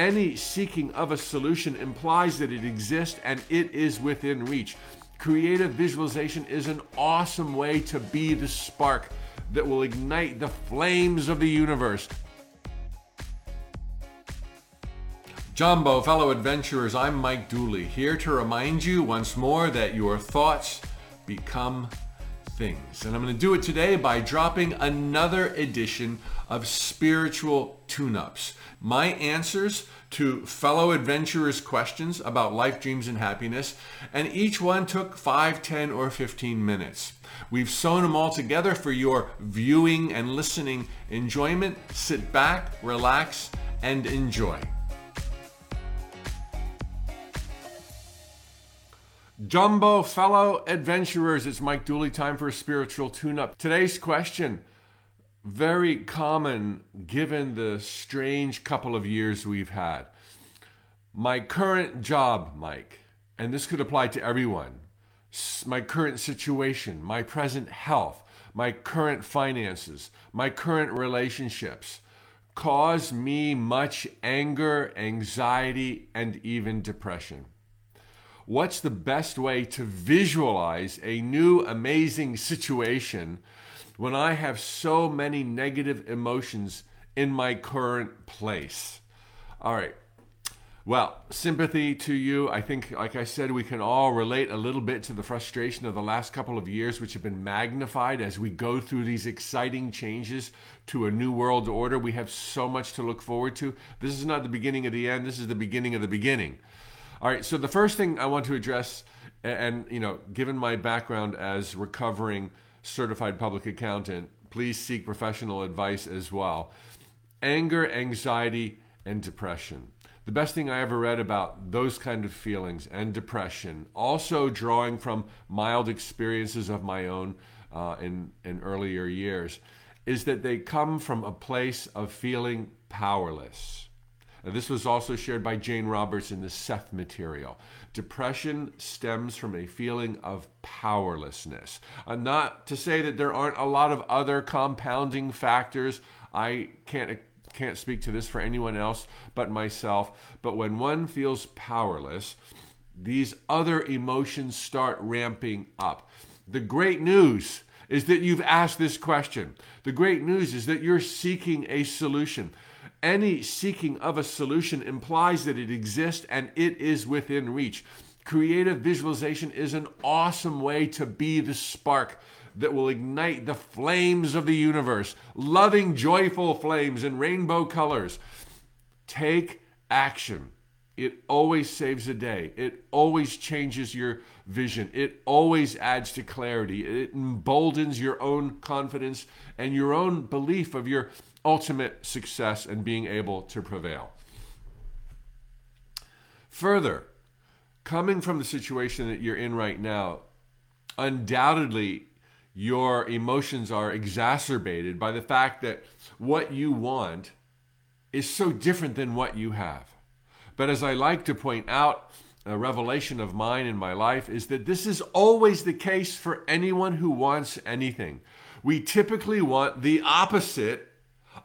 Any seeking of a solution implies that it exists and it is within reach. Creative visualization is an awesome way to be the spark that will ignite the flames of the universe. Jambo, fellow adventurers, I'm Mike Dooley, here to remind you once more that your thoughts become things. And I'm going to do it today by dropping another edition of Spiritual Tune Ups. My answers to fellow adventurers' questions about life, dreams, and happiness, and each one took 5, 10, or 15 minutes. We've sewn them all together for your viewing and listening enjoyment. Sit back, relax, and enjoy. Jambo fellow adventurers, it's Mike Dooley, time for a spiritual tune up. Today's question, very common given the strange couple of years we've had. My current job, Mike, and this could apply to everyone, my current situation, my present health, my current finances, my current relationships cause me much anger, anxiety, and even depression what's the best way to visualize a new amazing situation when I have so many negative emotions in my current place? All right. Well, sympathy to you. I think, like I said, we can all relate a little bit to the frustration of the last couple of years, which have been magnified as we go through these exciting changes to a new world order. We have so much to look forward to. This is not the beginning of the end, this is the beginning of the beginning. All right. So the first thing I want to address, and you know, given my background as recovering certified public accountant, please seek professional advice as well. Anger, anxiety, and depression. The best thing I ever read about those kind of feelings and depression, also drawing from mild experiences of my own uh, in in earlier years, is that they come from a place of feeling powerless this was also shared by Jane Roberts in the Seth material. Depression stems from a feeling of powerlessness. Uh, not to say that there aren't a lot of other compounding factors. I can't can't speak to this for anyone else but myself. But when one feels powerless, these other emotions start ramping up. The great news is that you've asked this question. The great news is that you're seeking a solution. Any seeking of a solution implies that it exists and it is within reach. Creative visualization is an awesome way to be the spark that will ignite the flames of the universe, loving, joyful flames in rainbow colors. Take action. It always saves a day. It always changes your vision. It always adds to clarity. It emboldens your own confidence and your own belief of your ultimate success and being able to prevail. Further, coming from the situation that you're in right now, undoubtedly your emotions are exacerbated by the fact that what you want is so different than what you have. But as I like to point out, a revelation of mine in my life is that this is always the case for anyone who wants anything. We typically want the opposite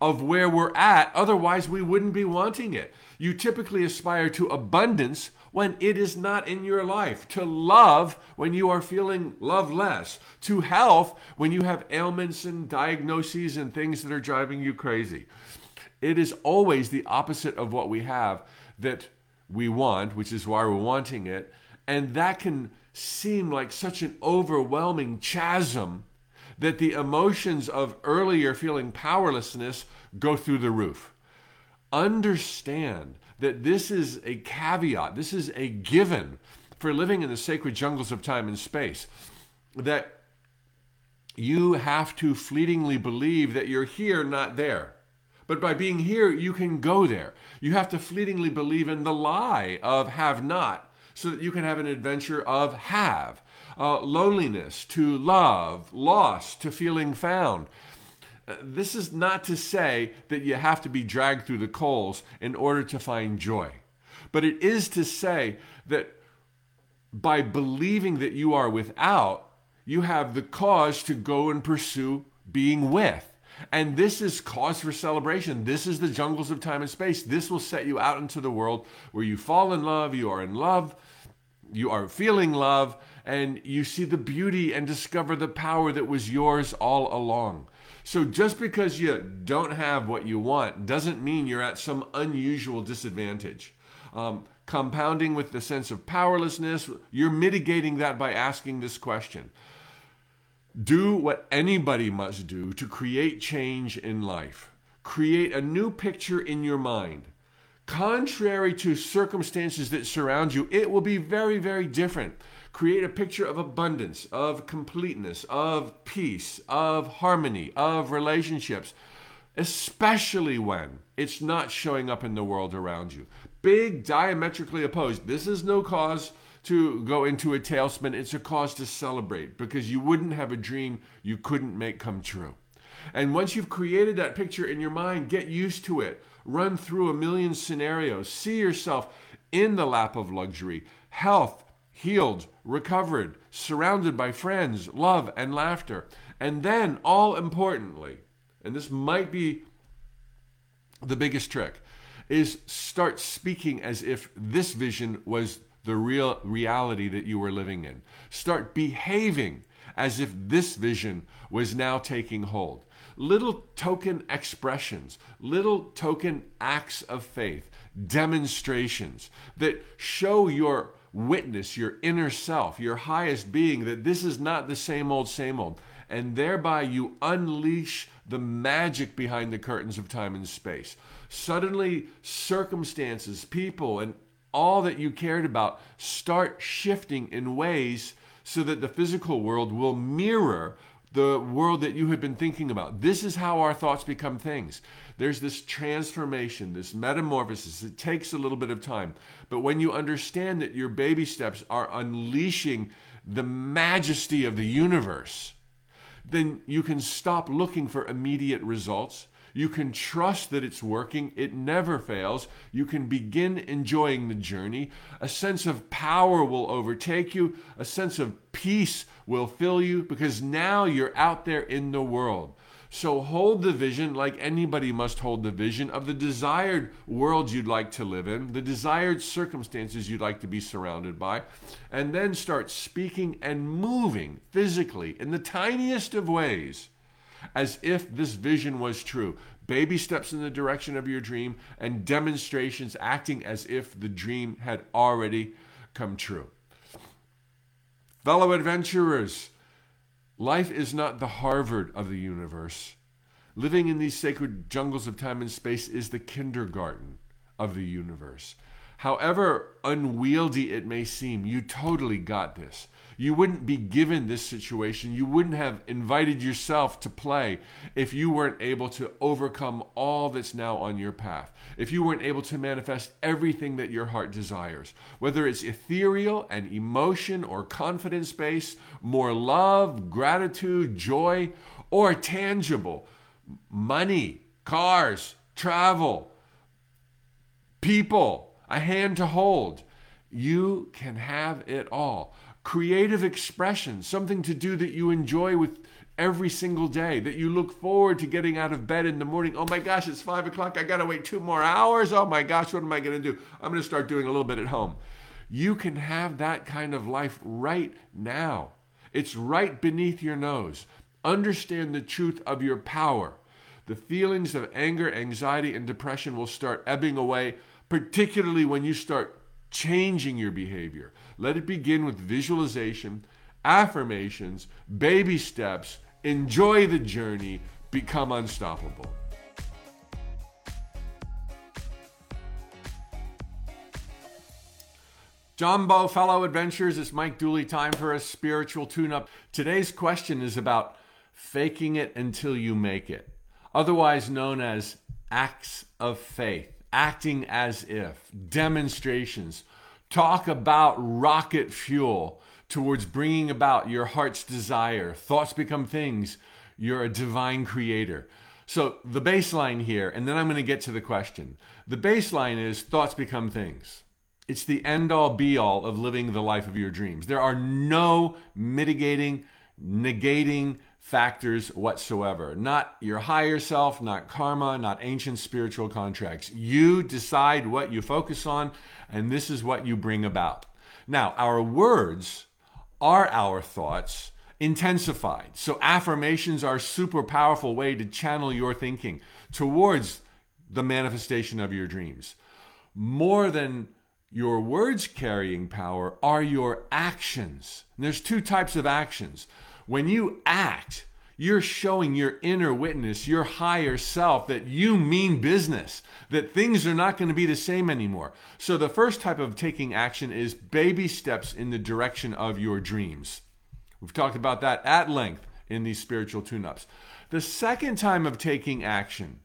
of where we're at. Otherwise, we wouldn't be wanting it. You typically aspire to abundance when it is not in your life, to love when you are feeling loveless, to health when you have ailments and diagnoses and things that are driving you crazy. It is always the opposite of what we have that we want, which is why we're wanting it. And that can seem like such an overwhelming chasm that the emotions of earlier feeling powerlessness go through the roof. Understand that this is a caveat, this is a given for living in the sacred jungles of time and space. That you have to fleetingly believe that you're here, not there. But by being here, you can go there. You have to fleetingly believe in the lie of have not so that you can have an adventure of have uh, loneliness to love, loss to feeling found. Uh, this is not to say that you have to be dragged through the coals in order to find joy, but it is to say that by believing that you are without, you have the cause to go and pursue being with. And this is cause for celebration. This is the jungles of time and space. This will set you out into the world where you fall in love, you are in love, you are feeling love, and you see the beauty and discover the power that was yours all along. So just because you don't have what you want doesn't mean you're at some unusual disadvantage. Um, compounding with the sense of powerlessness, you're mitigating that by asking this question Do what anybody must do to create change in life. Create a new picture in your mind. Contrary to circumstances that surround you, it will be very, very different. Create a picture of abundance, of completeness, of peace, of harmony, of relationships, especially when it's not showing up in the world around you. Big, diametrically opposed. This is no cause to go into a tailspin, it's a cause to celebrate because you wouldn't have a dream you couldn't make come true. And once you've created that picture in your mind, get used to it. Run through a million scenarios. See yourself in the lap of luxury, health, healed, recovered, surrounded by friends, love, and laughter. And then, all importantly, and this might be the biggest trick, is start speaking as if this vision was the real reality that you were living in. Start behaving as if this vision was now taking hold. Little token expressions, little token acts of faith, demonstrations that show your witness, your inner self, your highest being, that this is not the same old, same old. And thereby you unleash the magic behind the curtains of time and space. Suddenly, circumstances, people, and all that you cared about start shifting in ways so that the physical world will mirror the world that you have been thinking about. This is how our thoughts become things. There's this transformation, this metamorphosis. It takes a little bit of time. But when you understand that your baby steps are unleashing the majesty of the universe, then you can stop looking for immediate results. You can trust that it's working, it never fails. You can begin enjoying the journey. A sense of power will overtake you, a sense of peace will fill you because now you're out there in the world. So hold the vision like anybody must hold the vision of the desired world you'd like to live in, the desired circumstances you'd like to be surrounded by, and then start speaking and moving physically in the tiniest of ways as if this vision was true. Baby steps in the direction of your dream and demonstrations acting as if the dream had already come true. Fellow adventurers, Life is not the Harvard of the universe. Living in these sacred jungles of time and space is the kindergarten of the universe. However unwieldy it may seem, you totally got this. You wouldn't be given this situation. You wouldn't have invited yourself to play if you weren't able to overcome all that's now on your path. If you weren't able to manifest everything that your heart desires, whether it's ethereal and emotion or confidence based, more love, gratitude, joy, or tangible money, cars, travel, people, a hand to hold. You can have it all creative expression, something to do that you enjoy with every single day, that you look forward to getting out of bed in the morning. Oh my gosh, it's five o'clock. I got to wait two more hours. Oh my gosh, what am I going to do? I'm going to start doing a little bit at home. You can have that kind of life right now. It's right beneath your nose. Understand the truth of your power. The feelings of anger, anxiety, and depression will start ebbing away, particularly when you start changing your behavior. Let it begin with visualization, affirmations, baby steps. Enjoy the journey, become unstoppable. Jambo, fellow adventurers, it's Mike Dooley. Time for a spiritual tune up. Today's question is about faking it until you make it, otherwise known as acts of faith acting as if, demonstrations. Talk about rocket fuel towards bringing about your heart's desire. Thoughts become things. You're a divine creator. So, the baseline here, and then I'm going to get to the question. The baseline is thoughts become things. It's the end all be all of living the life of your dreams. There are no mitigating, negating factors whatsoever. Not your higher self, not karma, not ancient spiritual contracts. You decide what you focus on, and this is what you bring about. Now, our words are our thoughts intensified. So, affirmations are a super powerful way to channel your thinking towards the manifestation of your dreams. More than your words carrying power are your actions. And there's two types of actions. When you act, you're showing your inner witness, your higher self, that you mean business, that things are not going to be the same anymore. So, the first type of taking action is baby steps in the direction of your dreams. We've talked about that at length in these spiritual tune ups. The second time of taking action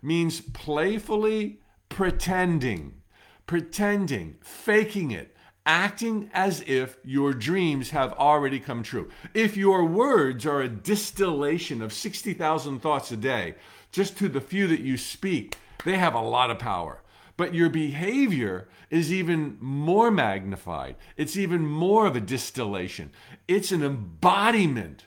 means playfully pretending, pretending, faking it, acting as if your dreams have already come true. If your words are a distillation of 60,000 thoughts a day, just to the few that you speak, they have a lot of power. But your behavior is even more magnified. It's even more of a distillation. It's an embodiment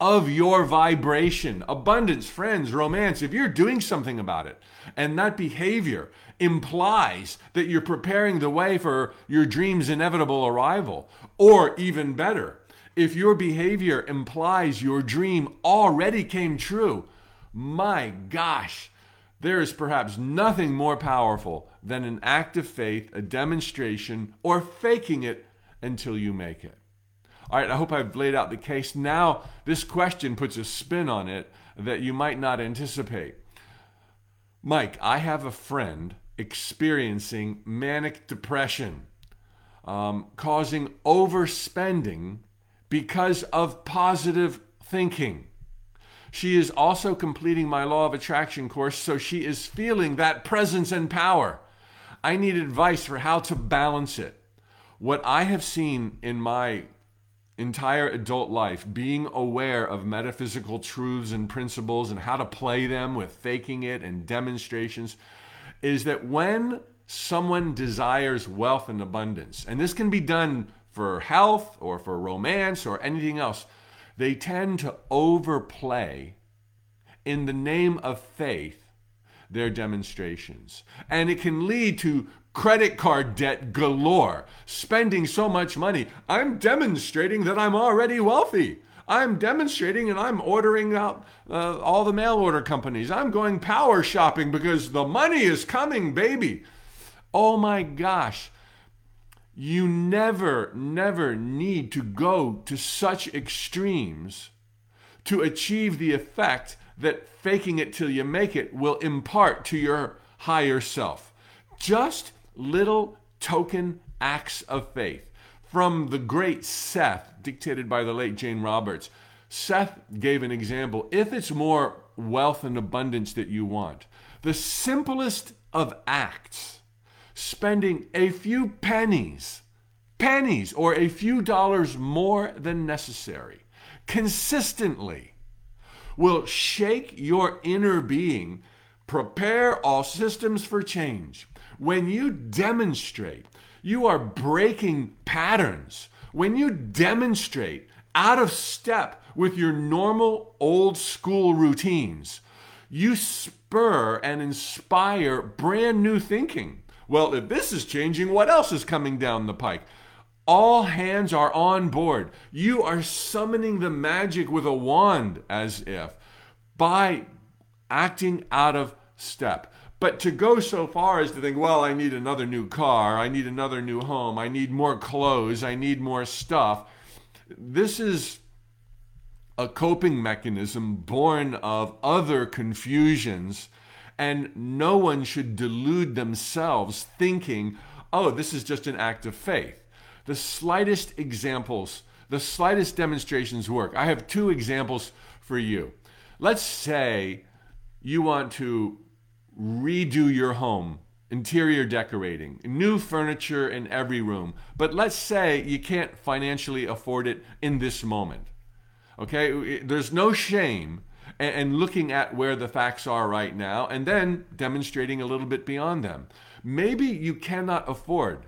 of your vibration, abundance, friends, romance, if you're doing something about it, and that behavior implies that you're preparing the way for your dream's inevitable arrival, or even better, if your behavior implies your dream already came true, my gosh, there is perhaps nothing more powerful than an act of faith, a demonstration, or faking it until you make it. All right, I hope I've laid out the case. Now, this question puts a spin on it that you might not anticipate. Mike, I have a friend experiencing manic depression, um, causing overspending because of positive thinking. She is also completing my law of attraction course, so she is feeling that presence and power. I need advice for how to balance it. What I have seen in my entire adult life being aware of metaphysical truths and principles and how to play them with faking it and demonstrations is that when someone desires wealth and abundance, and this can be done for health or for romance or anything else, they tend to overplay in the name of faith their demonstrations. And it can lead to credit card debt galore, spending so much money. I'm demonstrating that I'm already wealthy. I'm demonstrating and I'm ordering out uh, all the mail order companies. I'm going power shopping because the money is coming, baby. Oh my gosh. You never, never need to go to such extremes to achieve the effect that faking it till you make it will impart to your higher self. Just little token acts of faith. From the great Seth, dictated by the late Jane Roberts, Seth gave an example. If it's more wealth and abundance that you want, the simplest of acts, spending a few pennies, pennies, or a few dollars more than necessary, consistently, will shake your inner being, prepare all systems for change, when you demonstrate, you are breaking patterns. When you demonstrate out of step with your normal old school routines, you spur and inspire brand new thinking. Well, if this is changing, what else is coming down the pike? All hands are on board. You are summoning the magic with a wand, as if, by acting out of step. But to go so far as to think, well, I need another new car, I need another new home, I need more clothes, I need more stuff. This is a coping mechanism born of other confusions, and no one should delude themselves thinking, oh, this is just an act of faith. The slightest examples, the slightest demonstrations work. I have two examples for you. Let's say you want to redo your home, interior decorating, new furniture in every room. But let's say you can't financially afford it in this moment. Okay, there's no shame and looking at where the facts are right now and then demonstrating a little bit beyond them. Maybe you cannot afford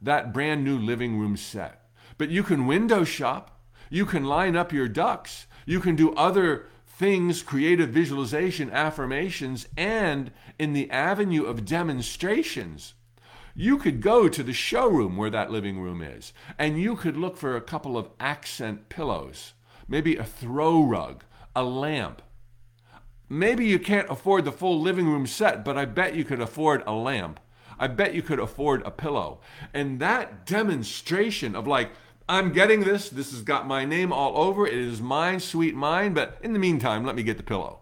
that brand new living room set, but you can window shop, you can line up your ducks, You can do other things, creative visualization, affirmations, and in the avenue of demonstrations. You could go to the showroom where that living room is, and you could look for a couple of accent pillows, maybe a throw rug, a lamp. Maybe you can't afford the full living room set, but I bet you could afford a lamp. I bet you could afford a pillow. And that demonstration of like, I'm getting this. This has got my name all over. It is mine, sweet mine. But in the meantime, let me get the pillow.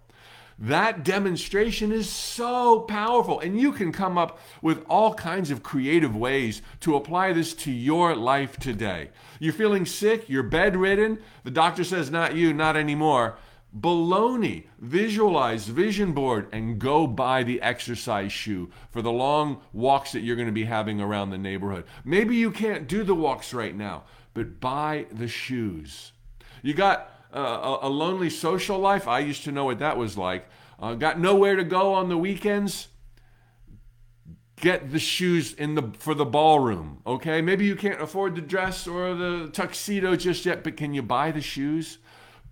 That demonstration is so powerful. And you can come up with all kinds of creative ways to apply this to your life today. You're feeling sick, you're bedridden. The doctor says, not you, not anymore. Baloney. Visualize, vision board, and go buy the exercise shoe for the long walks that you're going to be having around the neighborhood. Maybe you can't do the walks right now but buy the shoes. You got uh, a, lonely social life. I used to know what that was like. Uh, got nowhere to go on the weekends. Get the shoes in the for the ballroom. Okay, maybe you can't afford the dress or the tuxedo just yet, but can you buy the shoes?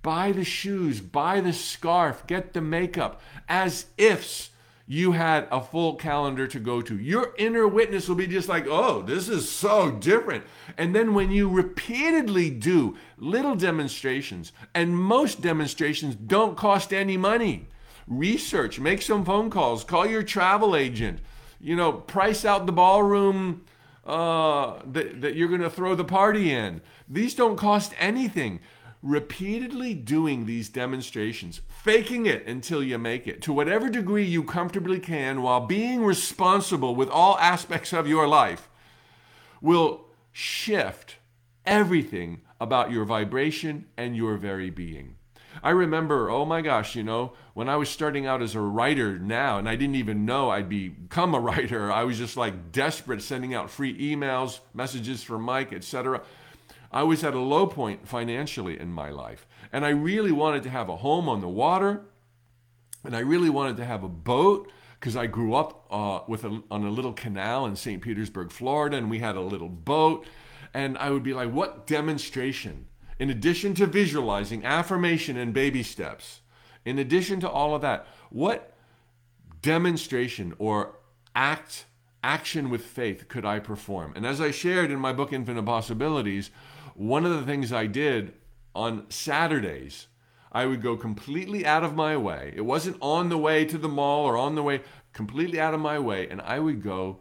Buy the shoes. Buy the scarf. Get the makeup. As ifs you had a full calendar to go to. Your inner witness will be just like, oh, this is so different. And then when you repeatedly do little demonstrations, and most demonstrations don't cost any money, research, make some phone calls, call your travel agent, you know, price out the ballroom uh, that, that you're going to throw the party in. These don't cost anything repeatedly doing these demonstrations, faking it until you make it to whatever degree you comfortably can while being responsible with all aspects of your life will shift everything about your vibration and your very being. I remember, oh my gosh, you know, when I was starting out as a writer now, and I didn't even know I'd become a writer, I was just like desperate, sending out free emails, messages for Mike, etc. I was at a low point financially in my life. And I really wanted to have a home on the water. And I really wanted to have a boat because I grew up uh, with a, on a little canal in St. Petersburg, Florida, and we had a little boat. And I would be like, what demonstration? In addition to visualizing affirmation and baby steps, in addition to all of that, what demonstration or act, action with faith could I perform? And as I shared in my book, Infinite Possibilities, one of the things I did on Saturdays, I would go completely out of my way. It wasn't on the way to the mall or on the way, completely out of my way, and I would go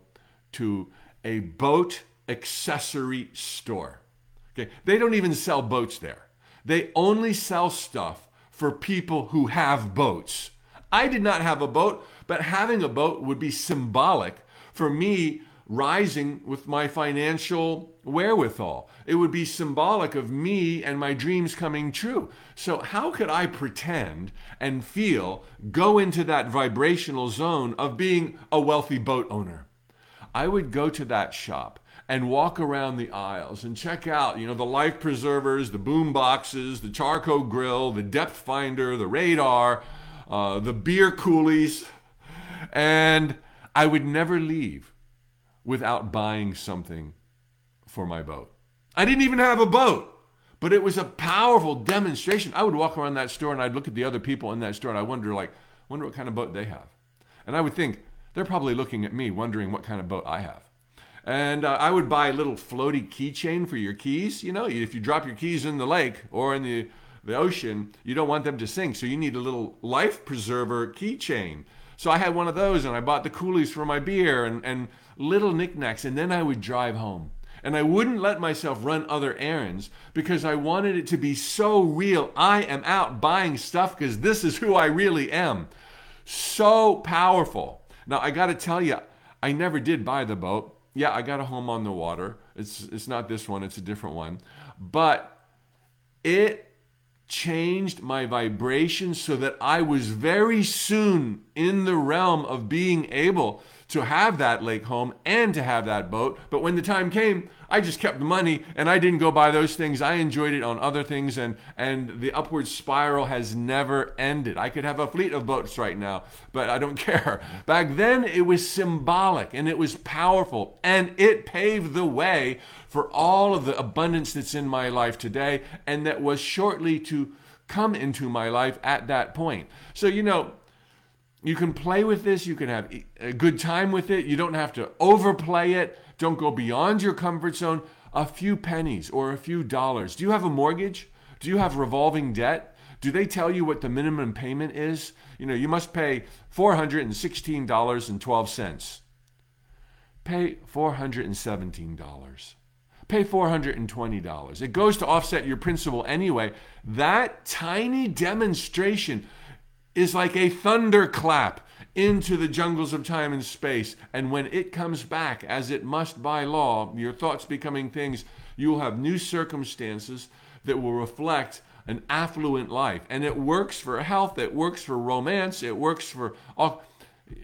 to a boat accessory store. Okay, they don't even sell boats there. They only sell stuff for people who have boats. I did not have a boat, but having a boat would be symbolic for me rising with my financial wherewithal. It would be symbolic of me and my dreams coming true. So, how could I pretend and feel, go into that vibrational zone of being a wealthy boat owner? I would go to that shop and walk around the aisles and check out, you know, the life preservers, the boom boxes, the charcoal grill, the depth finder, the radar, uh, the beer coolies, and I would never leave without buying something for my boat. I didn't even have a boat, but it was a powerful demonstration. I would walk around that store and I'd look at the other people in that store and I wonder like, wonder what kind of boat they have. And I would think they're probably looking at me wondering what kind of boat I have. And uh, I would buy a little floaty keychain for your keys. You know, if you drop your keys in the lake or in the, the ocean, you don't want them to sink. So you need a little life preserver keychain. So I had one of those and I bought the coolies for my beer and, and little knickknacks. And then I would drive home. And I wouldn't let myself run other errands because I wanted it to be so real. I am out buying stuff because this is who I really am. So powerful. Now, I got to tell you, I never did buy the boat. Yeah, I got a home on the water. It's, it's not this one, it's a different one. But it changed my vibration so that I was very soon in the realm of being able to have that lake home and to have that boat. But when the time came, I just kept the money and I didn't go buy those things. I enjoyed it on other things and and the upward spiral has never ended. I could have a fleet of boats right now, but I don't care. Back then it was symbolic and it was powerful and it paved the way for all of the abundance that's in my life today and that was shortly to come into my life at that point. So, you know, you can play with this, you can have a good time with it. You don't have to overplay it. Don't go beyond your comfort zone. A few pennies or a few dollars. Do you have a mortgage? Do you have revolving debt? Do they tell you what the minimum payment is? You know, you must pay $416.12. Pay $417. Pay $420. It goes to offset your principal anyway. That tiny demonstration is like a thunderclap into the jungles of time and space. And when it comes back, as it must by law, your thoughts becoming things, you will have new circumstances that will reflect an affluent life. And it works for health, it works for romance, it works for all.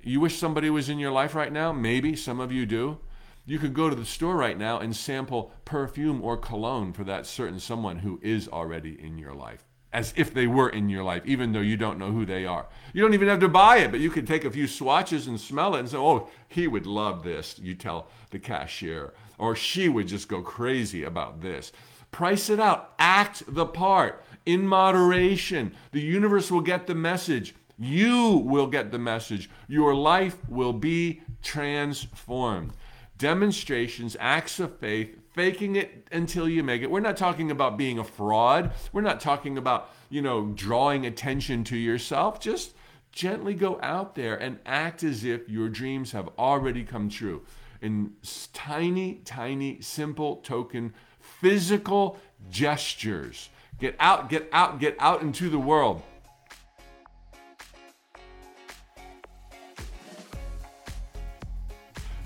You wish somebody was in your life right now? Maybe some of you do. You could go to the store right now and sample perfume or cologne for that certain someone who is already in your life, as if they were in your life, even though you don't know who they are. You don't even have to buy it, but you could take a few swatches and smell it and say, oh, he would love this, you tell the cashier. Or she would just go crazy about this. Price it out, act the part in moderation. The universe will get the message. You will get the message. Your life will be transformed. Demonstrations, acts of faith, faking it until you make it. We're not talking about being a fraud. We're not talking about, you know, drawing attention to yourself. Just gently go out there and act as if your dreams have already come true in tiny, tiny, simple token, physical gestures Get out, get out, get out into the world.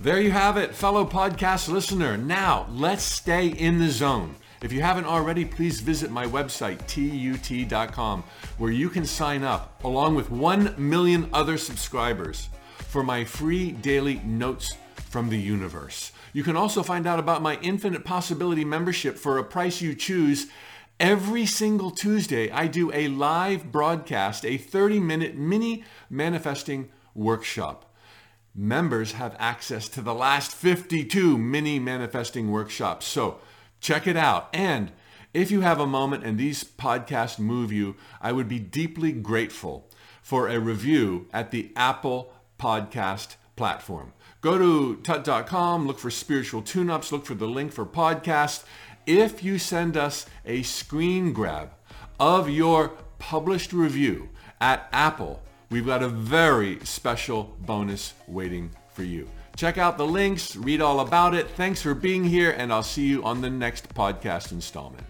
There you have it, fellow podcast listener. Now, let's stay in the zone. If you haven't already, please visit my website, tut.com, where you can sign up, along with 1 million other subscribers, for my free daily notes from the universe. You can also find out about my Infinite Possibility membership for a price you choose Every single Tuesday, I do a live broadcast, a 30 minute mini manifesting workshop. Members have access to the last 52 mini manifesting workshops. So check it out. And if you have a moment and these podcasts move you, I would be deeply grateful for a review at the Apple Podcast platform. Go to tut.com, look for spiritual tune ups, look for the link for podcast if you send us a screen grab of your published review at Apple, we've got a very special bonus waiting for you. Check out the links, read all about it. Thanks for being here, and I'll see you on the next podcast installment.